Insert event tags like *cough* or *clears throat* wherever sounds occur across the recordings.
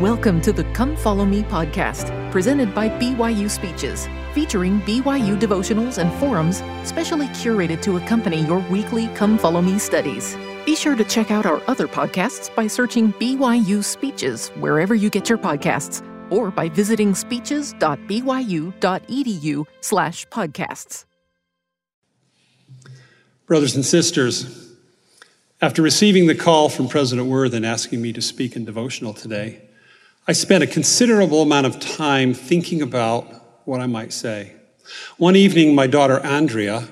Welcome to the Come Follow Me podcast, presented by BYU Speeches, featuring BYU devotionals and forums specially curated to accompany your weekly Come Follow Me studies. Be sure to check out our other podcasts by searching BYU Speeches wherever you get your podcasts or by visiting speeches.byu.edu slash podcasts. Brothers and sisters, after receiving the call from President Worthen asking me to speak in devotional today, I spent a considerable amount of time thinking about what I might say. One evening, my daughter Andrea,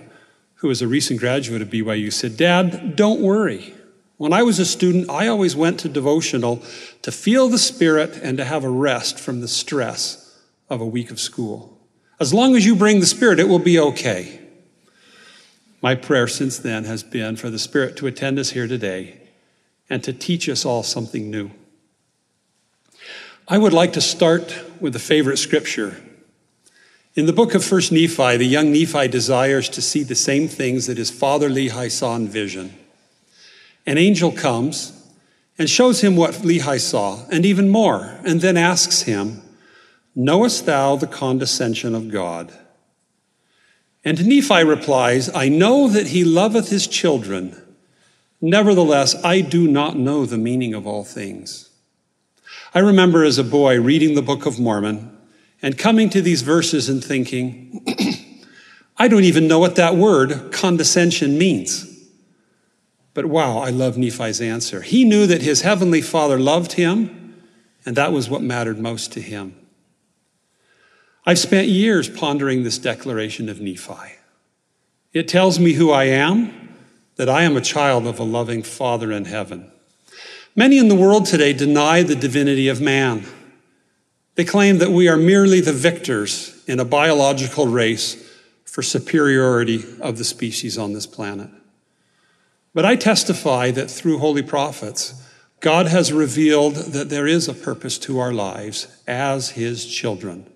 who is a recent graduate of BYU, said, Dad, don't worry. When I was a student, I always went to devotional to feel the Spirit and to have a rest from the stress of a week of school. As long as you bring the Spirit, it will be okay. My prayer since then has been for the Spirit to attend us here today and to teach us all something new. I would like to start with a favorite scripture. In the book of 1st Nephi, the young Nephi desires to see the same things that his father Lehi saw in vision. An angel comes and shows him what Lehi saw, and even more, and then asks him, Knowest thou the condescension of God? And Nephi replies, I know that he loveth his children. Nevertheless, I do not know the meaning of all things. I remember as a boy reading the Book of Mormon and coming to these verses and thinking, *clears throat* I don't even know what that word condescension means. But wow, I love Nephi's answer. He knew that his heavenly father loved him, and that was what mattered most to him. I've spent years pondering this declaration of Nephi. It tells me who I am, that I am a child of a loving Father in heaven. Many in the world today deny the divinity of man. They claim that we are merely the victors in a biological race for superiority of the species on this planet. But I testify that through holy prophets, God has revealed that there is a purpose to our lives as his children.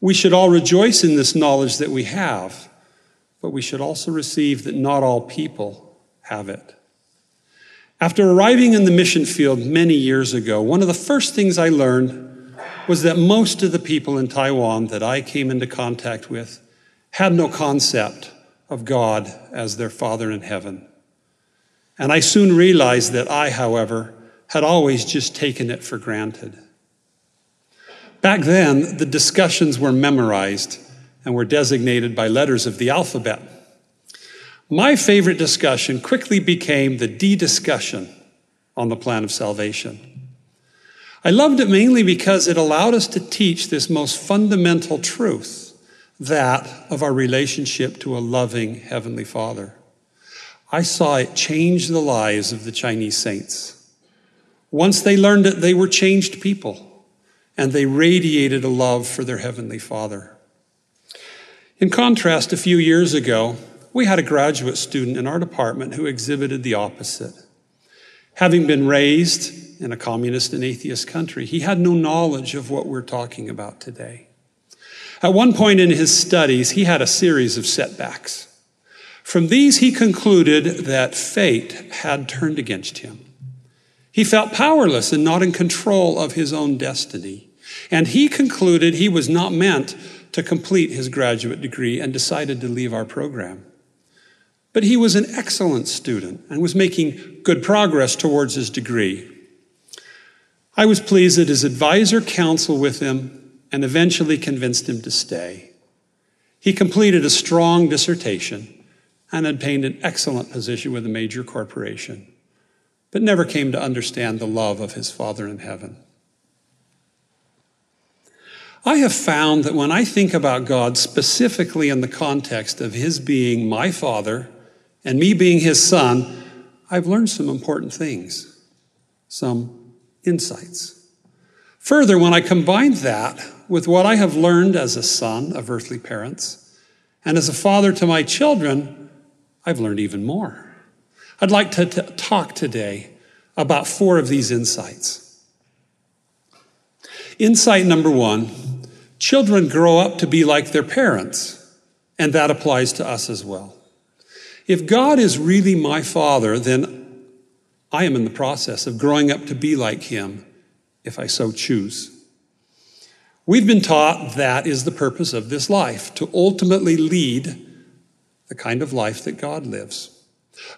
We should all rejoice in this knowledge that we have, but we should also receive that not all people have it. After arriving in the mission field many years ago, one of the first things I learned was that most of the people in Taiwan that I came into contact with had no concept of God as their Father in heaven. And I soon realized that I, however, had always just taken it for granted. Back then, the discussions were memorized and were designated by letters of the alphabet. My favorite discussion quickly became the D discussion on the plan of salvation. I loved it mainly because it allowed us to teach this most fundamental truth that of our relationship to a loving Heavenly Father. I saw it change the lives of the Chinese saints. Once they learned it, they were changed people and they radiated a love for their Heavenly Father. In contrast, a few years ago, we had a graduate student in our department who exhibited the opposite. Having been raised in a communist and atheist country, he had no knowledge of what we're talking about today. At one point in his studies, he had a series of setbacks. From these, he concluded that fate had turned against him. He felt powerless and not in control of his own destiny. And he concluded he was not meant to complete his graduate degree and decided to leave our program. But he was an excellent student and was making good progress towards his degree. I was pleased that his advisor counseled with him and eventually convinced him to stay. He completed a strong dissertation and obtained an excellent position with a major corporation, but never came to understand the love of his Father in heaven. I have found that when I think about God specifically in the context of his being my Father and me being his son, I've learned some important things, some insights. Further, when I combine that with what I have learned as a son of earthly parents and as a father to my children, I've learned even more. I'd like to t- talk today about four of these insights. Insight number one children grow up to be like their parents, and that applies to us as well. If God is really my father, then I am in the process of growing up to be like him if I so choose. We've been taught that is the purpose of this life, to ultimately lead the kind of life that God lives.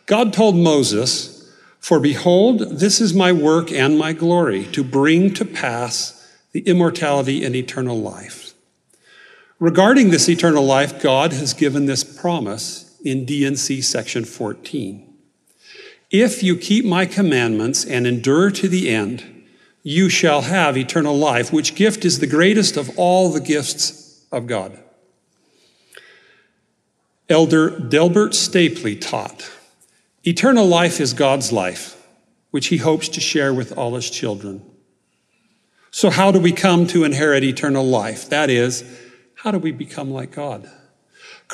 God told Moses, For behold, this is my work and my glory, to bring to pass the immortality and eternal life. Regarding this eternal life, God has given this promise in D&C section 14. If you keep my commandments and endure to the end, you shall have eternal life, which gift is the greatest of all the gifts of God. Elder Delbert Stapley taught Eternal life is God's life, which he hopes to share with all his children. So, how do we come to inherit eternal life? That is, how do we become like God?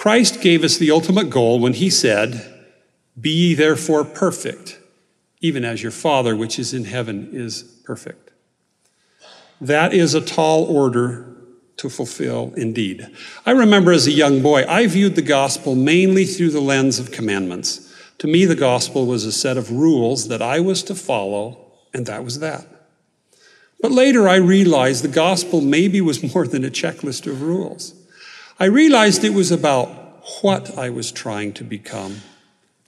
Christ gave us the ultimate goal when he said, Be ye therefore perfect, even as your Father which is in heaven is perfect. That is a tall order to fulfill indeed. I remember as a young boy, I viewed the gospel mainly through the lens of commandments. To me, the gospel was a set of rules that I was to follow, and that was that. But later I realized the gospel maybe was *laughs* more than a checklist of rules. I realized it was about what I was trying to become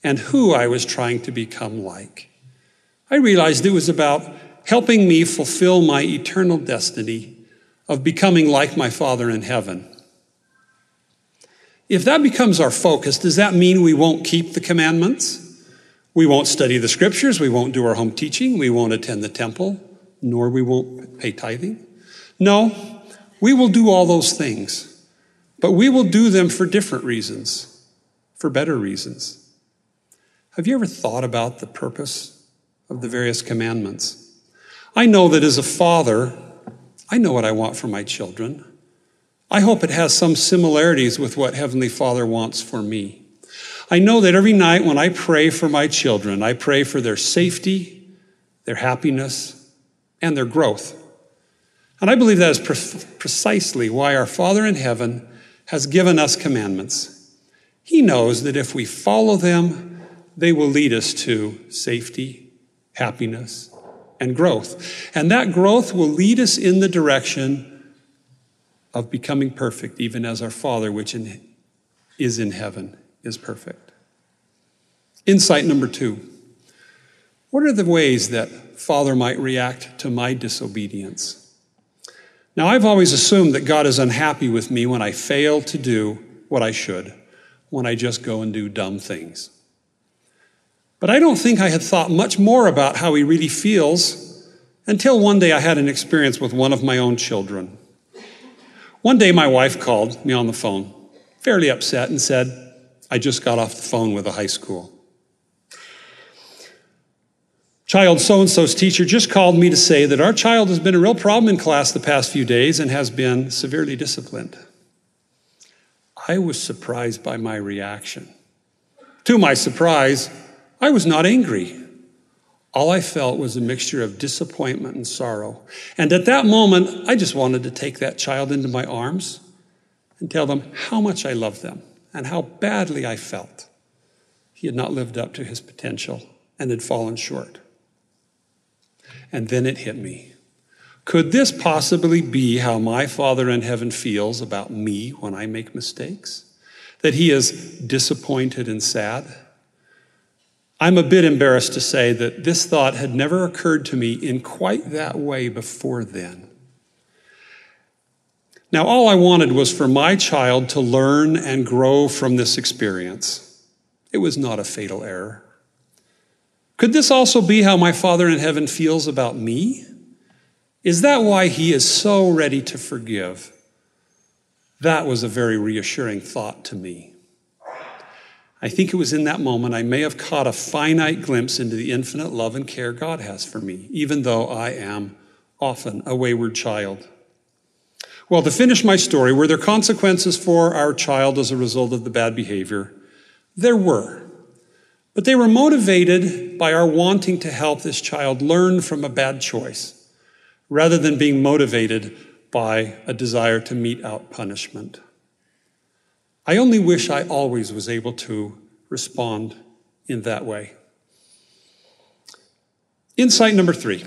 and who I was trying to become like. I realized it was about helping me fulfill my eternal destiny of becoming like my Father in heaven. If that becomes our focus, does that mean we won't keep the commandments? We won't study the scriptures, we won't do our home teaching, we won't attend the temple, nor we won't pay tithing? No, we will do all those things, but we will do them for different reasons, for better reasons. Have you ever thought about the purpose of the various commandments? I know that as a father, I know what I want for my children. I hope it has some similarities with what Heavenly Father wants for me. I know that every night when I pray for my children, I pray for their safety, their happiness, and their growth. And I believe that is pre- precisely why our Father in heaven has given us commandments. He knows that if we follow them, they will lead us to safety, happiness, and growth. And that growth will lead us in the direction of becoming perfect, even as our Father, which in, is in heaven, is perfect. Insight number two What are the ways that Father might react to my disobedience? Now, I've always assumed that God is unhappy with me when I fail to do what I should, when I just go and do dumb things. But I don't think I had thought much more about how he really feels until one day I had an experience with one of my own children. One day my wife called me on the phone, fairly upset, and said, I just got off the phone with a high school. Child so and so's teacher just called me to say that our child has been a real problem in class the past few days and has been severely disciplined. I was surprised by my reaction. To my surprise, I was not angry. All I felt was a mixture of disappointment and sorrow. And at that moment, I just wanted to take that child into my arms and tell them how much I loved them and how badly I felt. He had not lived up to his potential and had fallen short. And then it hit me. Could this possibly be how my Father in heaven feels about me when I make mistakes? That he is disappointed and sad? I'm a bit embarrassed to say that this thought had never occurred to me in quite that way before then. Now, all I wanted was for my child to learn and grow from this experience. It was not a fatal error. Could this also be how my Father in heaven feels about me? Is that why he is so ready to forgive? That was a very reassuring thought to me. I think it was in that moment I may have caught a finite glimpse into the infinite love and care God has for me, even though I am often a wayward child. Well, to finish my story, were there consequences for our child as a result of the bad behavior? There were. But they were motivated by our wanting to help this child learn from a bad choice, rather than being motivated by a desire to mete out punishment. I only wish I always was able to respond in that way. Insight number three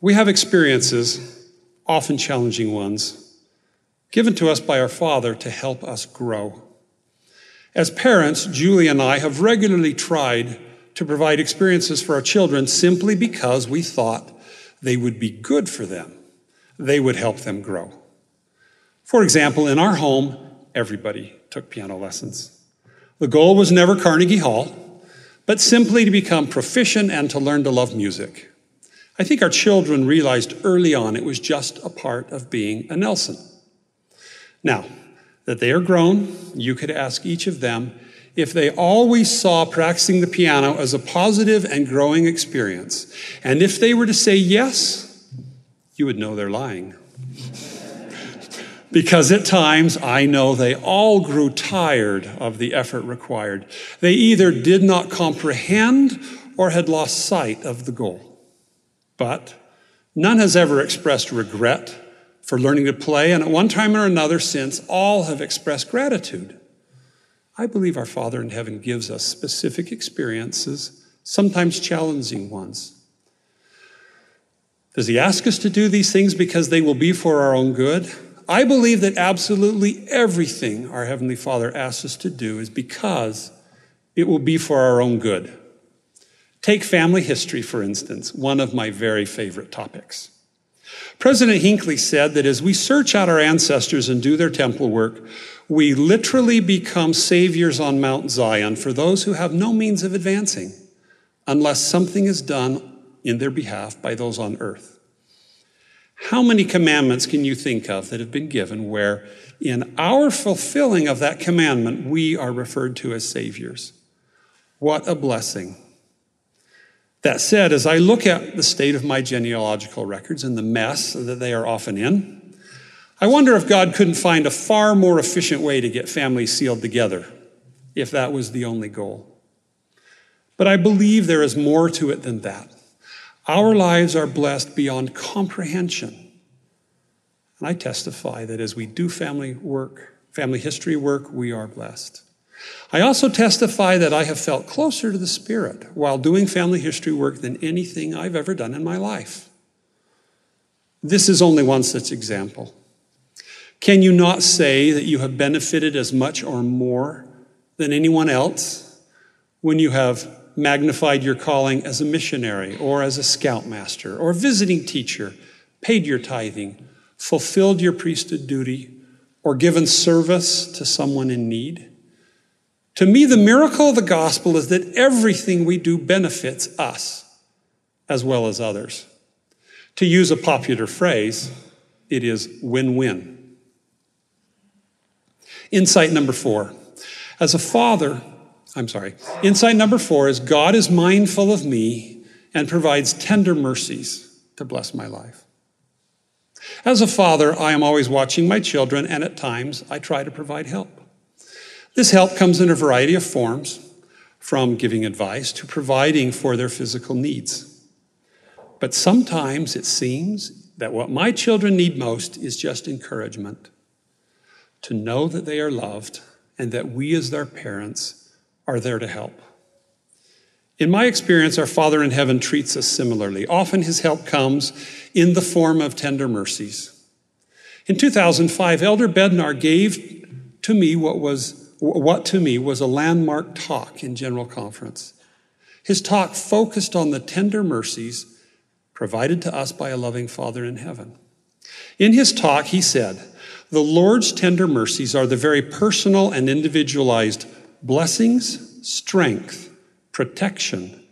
We have experiences, often challenging ones, given to us by our Father to help us grow. As parents, Julie and I have regularly tried to provide experiences for our children simply because we thought they would be good for them. They would help them grow. For example, in our home, everybody took piano lessons. The goal was never Carnegie Hall, but simply to become proficient and to learn to love music. I think our children realized early on it was just a part of being a Nelson. Now, that they are grown, you could ask each of them if they always saw practicing the piano as a positive and growing experience. And if they were to say yes, you would know they're lying. because at times I know they all grew tired of the effort required. They either did not comprehend or had lost sight of the goal. But none has ever expressed regret for learning to play, and at one time or another since, all have expressed gratitude. I believe our Father in heaven gives us specific experiences, sometimes challenging ones. Does He ask us to do these things because they will be for our own good? I believe that absolutely everything our Heavenly Father asks us to do is because it will be for our own good. Take family history, for instance, one of my very favorite topics. President Hinckley said that as we search out our ancestors and do their temple work, we literally become saviors on Mount Zion for those who have no means of advancing unless something is done in their behalf by those on earth. How many commandments can you think of that have been given where, in our fulfilling of that commandment, we are referred to as saviors? What a blessing. That said, as I look at the state of my genealogical records and the mess that they are often in, I wonder if God couldn't find a far more efficient way to get families sealed together if that was the only goal. But I believe there is more to it than that. Our lives are blessed beyond comprehension. And I testify that as we do family work, family history work, we are blessed. I also testify that I have felt closer to the Spirit while doing family history work than anything I've ever done in my life. This is only one such example. Can you not say that you have benefited as much or more than anyone else when you have magnified your calling as a missionary or as a scoutmaster or visiting teacher, paid your tithing, fulfilled your priesthood duty, or given service to someone in need? To me, the miracle of the gospel is that everything we do benefits us as well as others. To use a popular phrase, it is win win. Insight number four. As a father, I'm sorry, insight number four is God is mindful of me and provides tender mercies to bless my life. As a father, I am always watching my children, and at times I try to provide help. This help comes in a variety of forms, from giving advice to providing for their physical needs. But sometimes it seems that what my children need most is just encouragement to know that they are loved and that we, as their parents, are there to help. In my experience, our Father in heaven treats us similarly. Often his help comes in the form of tender mercies. In 2005, Elder Bednar gave to me what was what to me was a landmark talk in General Conference. His talk focused on the tender mercies provided to us by a loving Father in heaven. In his talk, he said, The Lord's tender mercies are the very personal and individualized blessings, strength, protection,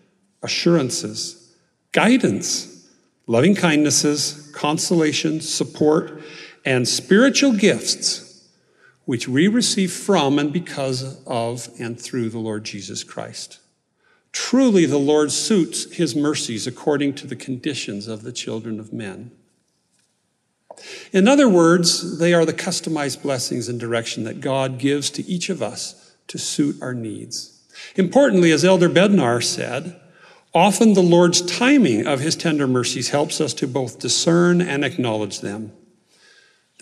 assurances, guidance, loving kindnesses, consolation, support, and spiritual gifts which we receive from and because of and through the Lord Jesus Christ. Truly, the Lord suits his mercies according to the conditions of the children of men. In other words, they are the customized blessings and direction that God gives to each of us to suit our needs. Importantly, as Elder Bednar said, often the Lord's timing of his tender mercies helps us to both discern and acknowledge them.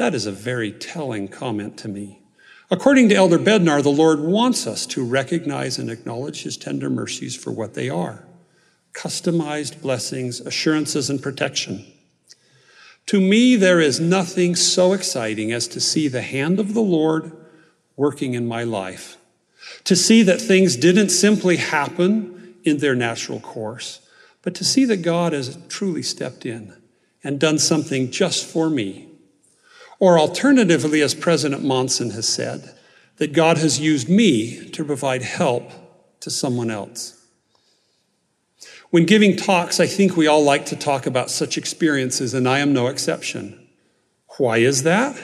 That is a very telling comment to me. According to Elder Bednar, the Lord wants us to recognize and acknowledge his tender mercies for what they are customized blessings, assurances, and protection. To me, there is nothing so exciting as to see the hand of the Lord working in my life, to see that things didn't simply happen in their natural course, but to see that God has truly stepped in and done something just for me. Or alternatively, as President Monson has said, that God has used me to provide help to someone else. When giving talks, I think we all like to talk about such experiences, and I am no exception. Why is that?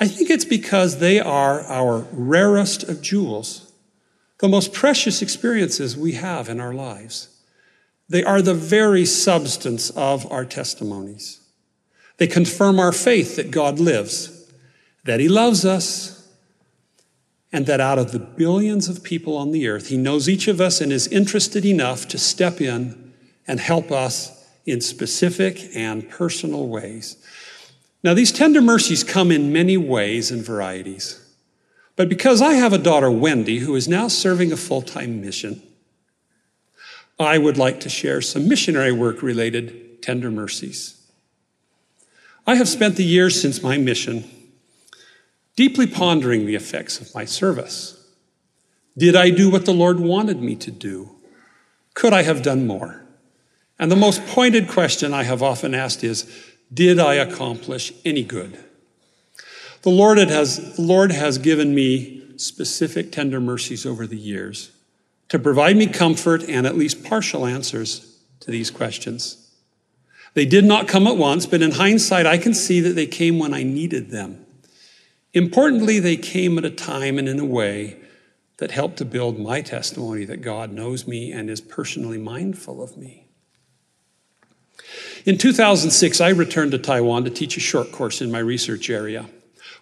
I think it's because they are our rarest of jewels, the most precious experiences we have in our lives. They are the very substance of our testimonies. They confirm our faith that God lives, that He loves us, and that out of the billions of people on the earth, He knows each of us and is interested enough to step in and help us in specific and personal ways. Now, these tender mercies come in many ways and varieties. But because I have a daughter, Wendy, who is now serving a full time mission, I would like to share some missionary work related tender mercies. I have spent the years since my mission deeply pondering the effects of my service. Did I do what the Lord wanted me to do? Could I have done more? And the most pointed question I have often asked is Did I accomplish any good? The Lord, has, the Lord has given me specific tender mercies over the years to provide me comfort and at least partial answers to these questions. They did not come at once, but in hindsight, I can see that they came when I needed them. Importantly, they came at a time and in a way that helped to build my testimony that God knows me and is personally mindful of me. In 2006, I returned to Taiwan to teach a short course in my research area.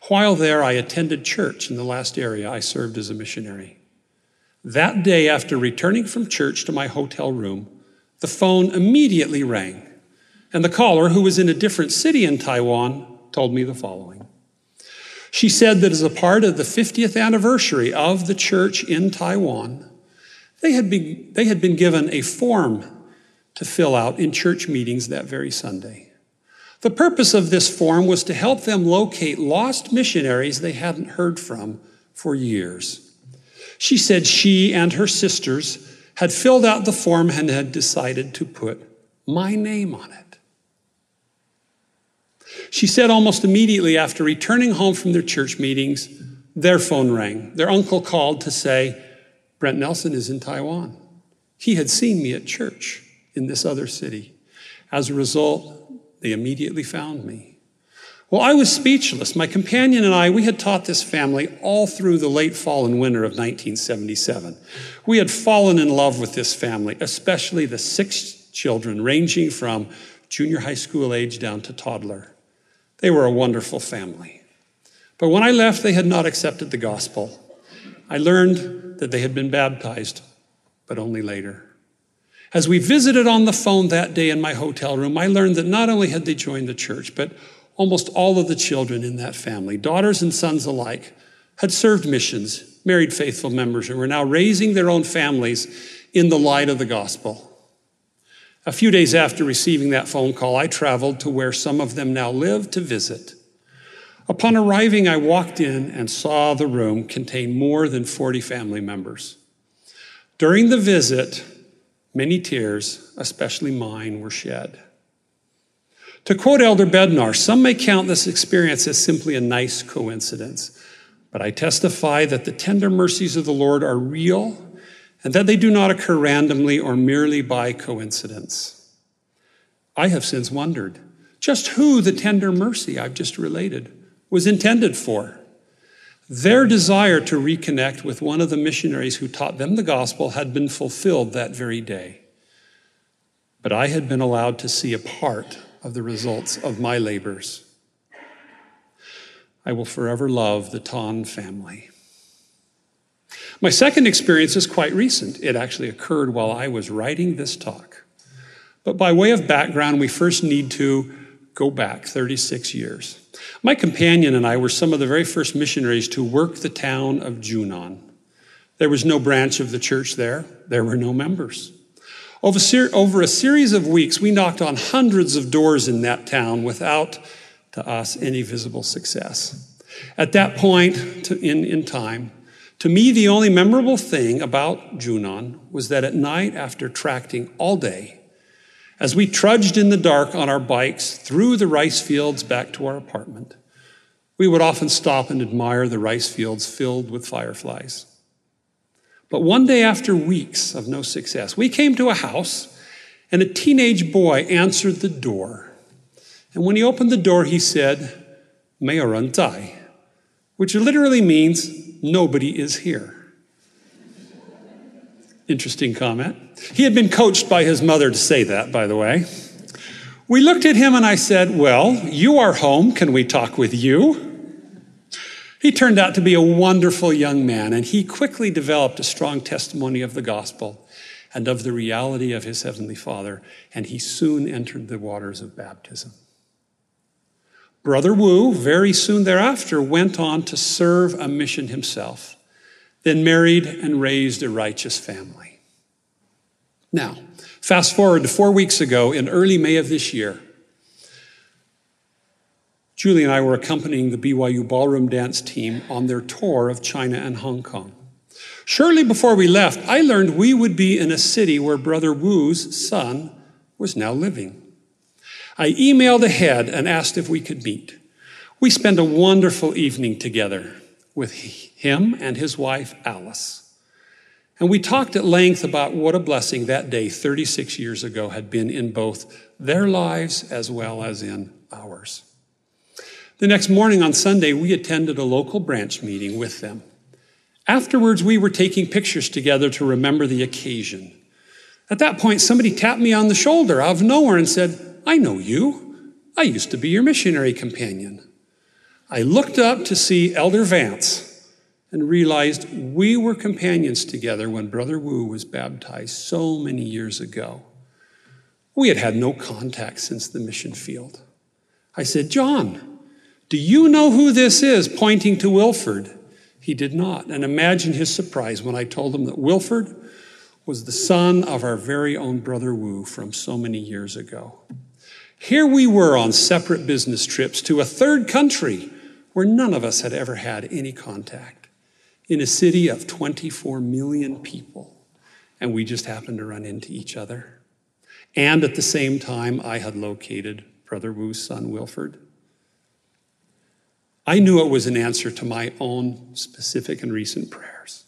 While there, I attended church in the last area I served as a missionary. That day, after returning from church to my hotel room, the phone immediately rang, and the caller, who was in a different city in Taiwan, told me the following she said that as a part of the 50th anniversary of the church in Taiwan, they had been, they had been given a form to fill out in church meetings that very Sunday. The purpose of this form was to help them locate lost missionaries they hadn't heard from for years. She said she and her sisters had filled out the form and had decided to put my name on it. She said almost immediately after returning home from their church meetings, their phone rang. Their uncle called to say, Brent Nelson is in Taiwan. He had seen me at church in this other city. As a result, they immediately found me. Well, I was speechless. My companion and I, we had taught this family all through the late fall and winter of 1977. We had fallen in love with this family, especially the six children, ranging from junior high school age down to toddler. They were a wonderful family. But when I left, they had not accepted the gospel. I learned that they had been baptized, but only later. As we visited on the phone that day in my hotel room, I learned that not only had they joined the church, but almost all of the children in that family, daughters and sons alike, had served missions, married faithful members, and were now raising their own families in the light of the gospel. A few days after receiving that phone call, I traveled to where some of them now live to visit. Upon arriving, I walked in and saw the room contain more than 40 family members. During the visit, many tears, especially mine, were shed. To quote Elder Bednar, some may count this experience as simply a nice coincidence, but I testify that the tender mercies of the Lord are real and that they do not occur randomly or merely by coincidence. I have since wondered just who the tender mercy I've just related was intended for. Their desire to reconnect with one of the missionaries who taught them the gospel had been fulfilled that very day. But I had been allowed to see a part of the results of my labors. I will forever love the Ton family. My second experience is quite recent. It actually occurred while I was writing this talk. But by way of background, we first need to go back 36 years. My companion and I were some of the very first missionaries to work the town of Junan. There was no branch of the church there, there were no members. Over, over a series of weeks, we knocked on hundreds of doors in that town without, to us, any visible success. At that point in, in time, to me, the only memorable thing about Junan was that at night, after tracting all day, as we trudged in the dark on our bikes through the rice fields back to our apartment, we would often stop and admire the rice fields filled with fireflies. But one day, after weeks of no success, we came to a house and a teenage boy answered the door. And when he opened the door, he said, Mayorantai, which literally means nobody is here. Interesting comment. He had been coached by his mother to say that, by the way. We looked at him and I said, Well, you are home. Can we talk with you? He turned out to be a wonderful young man, and he quickly developed a strong testimony of the gospel and of the reality of his heavenly Father, and he soon entered the waters of baptism. Brother Wu, very soon thereafter, went on to serve a mission himself, then married and raised a righteous family. Now, fast forward to four weeks ago in early May of this year. Julie and I were accompanying the BYU ballroom dance team on their tour of China and Hong Kong. Shortly before we left, I learned we would be in a city where Brother Wu's son was now living. I emailed ahead and asked if we could meet. We spent a wonderful evening together with him and his wife, Alice. And we talked at length about what a blessing that day 36 years ago had been in both their lives as well as in ours. The next morning on Sunday, we attended a local branch meeting with them. Afterwards, we were taking pictures together to remember the occasion. At that point, somebody tapped me on the shoulder out of nowhere and said, I know you. I used to be your missionary companion. I looked up to see Elder Vance and realized we were companions together when Brother Wu was baptized so many years ago. We had had no contact since the mission field. I said, John, do you know who this is? Pointing to Wilford. He did not. And imagine his surprise when I told him that Wilford was the son of our very own brother Wu from so many years ago. Here we were on separate business trips to a third country where none of us had ever had any contact, in a city of 24 million people, and we just happened to run into each other. And at the same time, I had located Brother Wu's son, Wilford. I knew it was an answer to my own specific and recent prayers.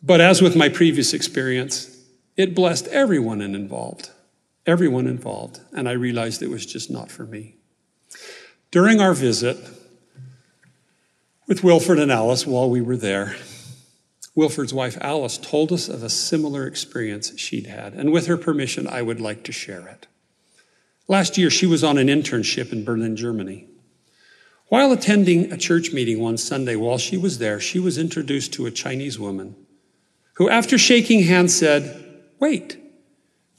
But as with my previous experience, it blessed everyone involved, everyone involved, and I realized it was just not for me. During our visit with Wilford and Alice while we were there, Wilford's wife Alice told us of a similar experience she'd had, and with her permission, I would like to share it. Last year, she was on an internship in Berlin, Germany. While attending a church meeting one Sunday, while she was there, she was introduced to a Chinese woman who, after shaking hands, said, Wait,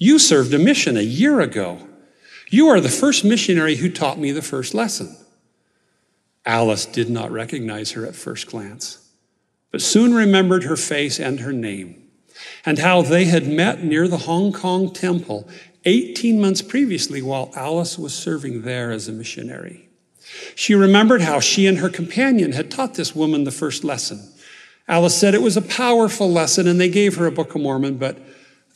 you served a mission a year ago. You are the first missionary who taught me the first lesson. Alice did not recognize her at first glance, but soon remembered her face and her name, and how they had met near the Hong Kong temple 18 months previously while Alice was serving there as a missionary. She remembered how she and her companion had taught this woman the first lesson. Alice said it was a powerful lesson and they gave her a Book of Mormon, but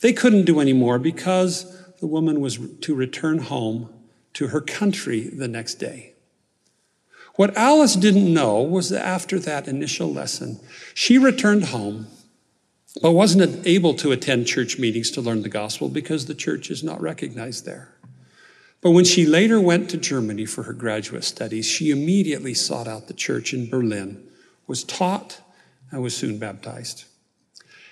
they couldn't do any more because the woman was to return home to her country the next day. What Alice didn't know was that after that initial lesson, she returned home, but wasn't able to attend church meetings to learn the gospel because the church is not recognized there. But when she later went to Germany for her graduate studies, she immediately sought out the church in Berlin, was taught, and was soon baptized.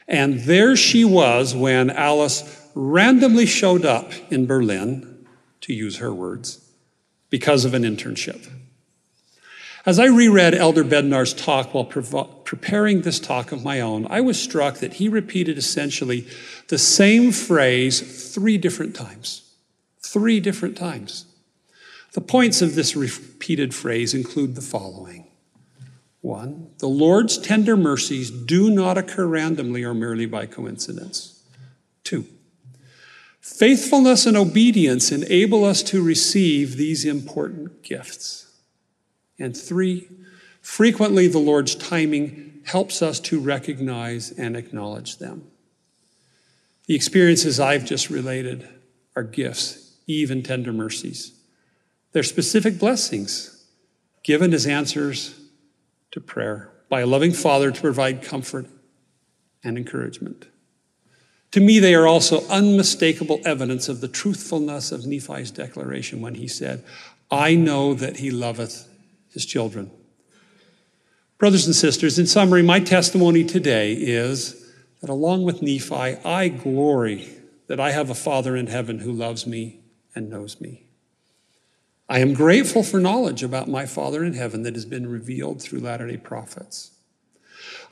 And there she was when Alice randomly showed up in Berlin, to use her words, because of an internship. As I reread Elder Bednar's talk while preparing this talk of my own, I was struck that he repeated essentially the same phrase three different times three different times. The points of this repeated phrase include the following one, the Lord's tender mercies do not occur randomly or merely by coincidence. Two, faithfulness and obedience enable us to receive these important gifts. And three, frequently the Lord's timing helps us to recognize and acknowledge them. The experiences I've just related are gifts, even tender mercies. They're specific blessings given as answers to prayer by a loving Father to provide comfort and encouragement. To me, they are also unmistakable evidence of the truthfulness of Nephi's declaration when he said, I know that he loveth his children. Brothers and sisters, in summary, my testimony today is that along with Nephi, I glory that I have a Father in heaven who loves me and knows me. I am grateful for knowledge about my Father in heaven that has been revealed through Latter day prophets.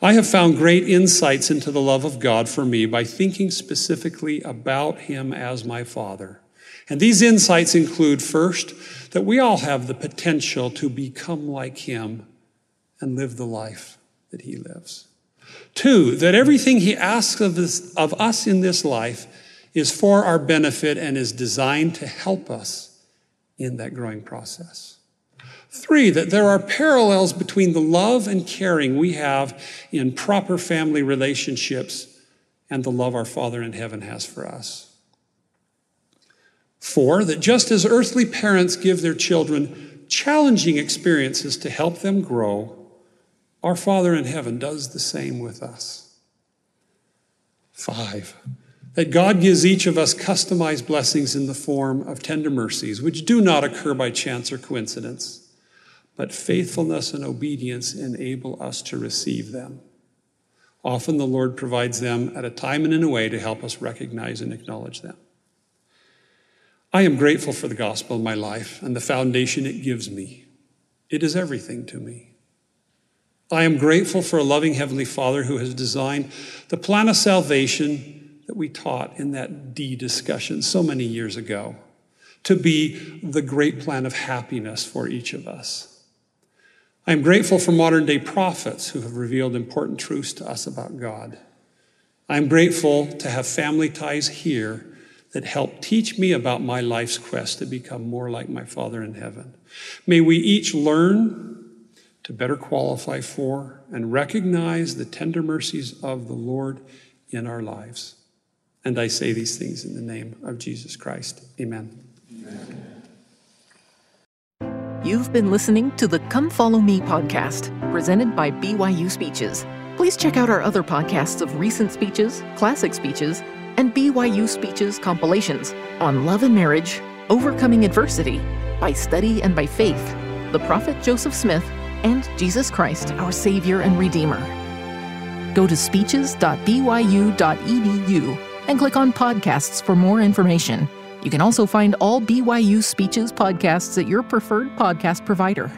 I have found great insights into the love of God for me by thinking specifically about Him as my Father. And these insights include first, that we all have the potential to become like Him and live the life that He lives. Two, that everything He asks of of us in this life is for our benefit and is designed to help us in that growing process. Three, that there are parallels between the love and caring we have in proper family relationships and the love our Father in heaven has for us. Four, that just as earthly parents give their children challenging experiences to help them grow, our Father in heaven does the same with us. Five, that God gives each of us customized blessings in the form of tender mercies, which do not occur by chance or coincidence, but faithfulness and obedience enable us to receive them. Often the Lord provides them at a time and in a way to help us recognize and acknowledge them. I am grateful for the gospel in my life and the foundation it gives me. It is everything to me. I am grateful for a loving Heavenly Father who has designed the plan of salvation that we taught in that D discussion so many years ago to be the great plan of happiness for each of us. I am grateful for modern day prophets who have revealed important truths to us about God. I am grateful to have family ties here that help teach me about my life's quest to become more like my Father in heaven. May we each learn to better qualify for and recognize the tender mercies of the Lord in our lives. And I say these things in the name of Jesus Christ. Amen. Amen. You've been listening to the Come Follow Me podcast, presented by BYU Speeches. Please check out our other podcasts of recent speeches, classic speeches, and BYU Speeches compilations on love and marriage, overcoming adversity, by study and by faith, the prophet Joseph Smith, and Jesus Christ, our Savior and Redeemer. Go to speeches.byu.edu and click on podcasts for more information. You can also find all BYU Speeches podcasts at your preferred podcast provider.